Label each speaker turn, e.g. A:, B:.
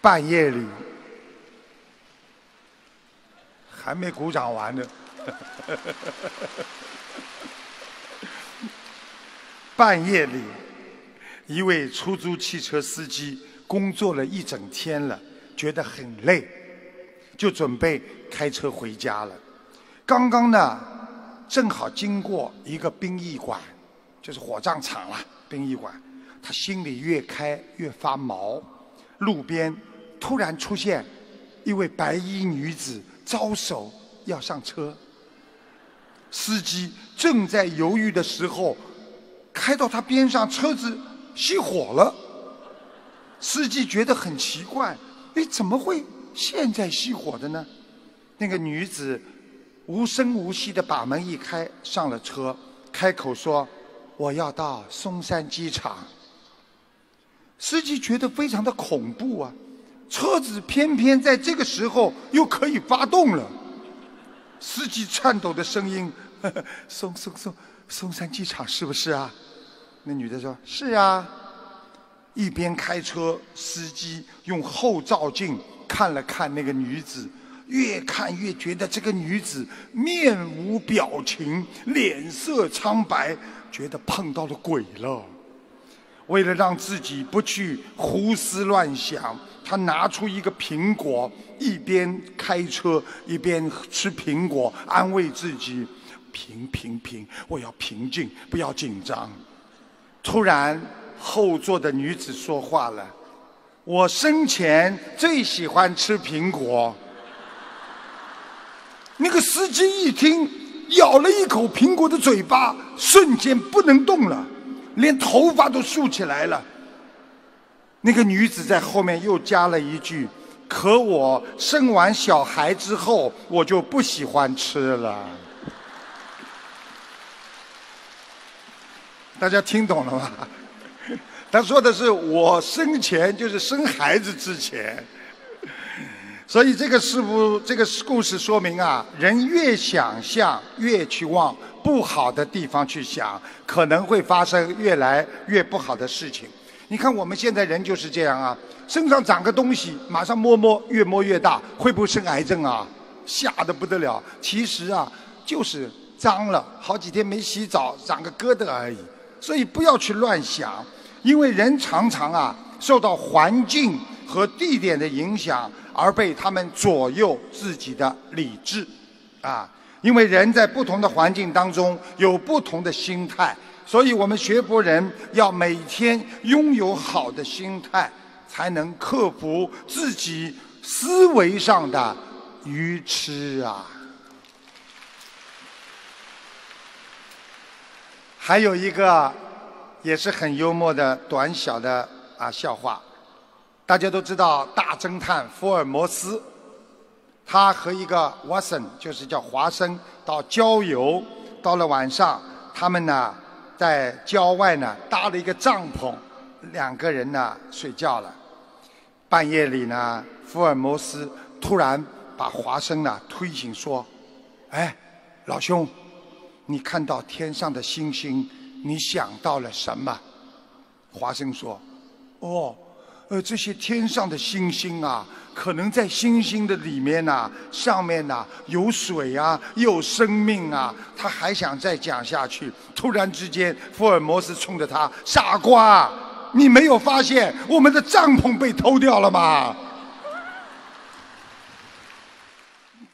A: 半夜里还没鼓掌完呢。半夜里，一位出租汽车司机工作了一整天了，觉得很累，就准备开车回家了。刚刚呢，正好经过一个殡仪馆，就是火葬场了。殡仪馆，他心里越开越发毛。路边突然出现一位白衣女子，招手要上车。司机正在犹豫的时候。开到他边上，车子熄火了。司机觉得很奇怪，哎，怎么会现在熄火的呢？那个女子无声无息的把门一开，上了车，开口说：“我要到松山机场。”司机觉得非常的恐怖啊，车子偏偏在这个时候又可以发动了。司机颤抖的声音：“ 松松松松山机场是不是啊？”那女的说：“是啊。”一边开车，司机用后照镜看了看那个女子，越看越觉得这个女子面无表情，脸色苍白，觉得碰到了鬼了。为了让自己不去胡思乱想，他拿出一个苹果，一边开车一边吃苹果，安慰自己：“平平平，我要平静，不要紧张。”突然，后座的女子说话了：“我生前最喜欢吃苹果。”那个司机一听，咬了一口苹果的嘴巴，瞬间不能动了，连头发都竖起来了。那个女子在后面又加了一句：“可我生完小孩之后，我就不喜欢吃了。”大家听懂了吗？他说的是我生前就是生孩子之前，所以这个是不这个故事说明啊，人越想象越去往不好的地方去想，可能会发生越来越不好的事情。你看我们现在人就是这样啊，身上长个东西，马上摸摸，越摸越大，会不会生癌症啊？吓得不得了。其实啊，就是脏了，好几天没洗澡，长个疙瘩而已。所以不要去乱想，因为人常常啊受到环境和地点的影响，而被他们左右自己的理智，啊，因为人在不同的环境当中有不同的心态，所以我们学佛人要每天拥有好的心态，才能克服自己思维上的愚痴啊。还有一个也是很幽默的短小的啊笑话，大家都知道大侦探福尔摩斯，他和一个 Watson 就是叫华生到郊游，到了晚上，他们呢在郊外呢搭了一个帐篷，两个人呢睡觉了。半夜里呢，福尔摩斯突然把华生呢推醒说：“哎，老兄。”你看到天上的星星，你想到了什么？华生说：“哦，呃，这些天上的星星啊，可能在星星的里面呐，上面呐有水啊，有生命啊。”他还想再讲下去，突然之间，福尔摩斯冲着他：“傻瓜，你没有发现我们的帐篷被偷掉了吗？”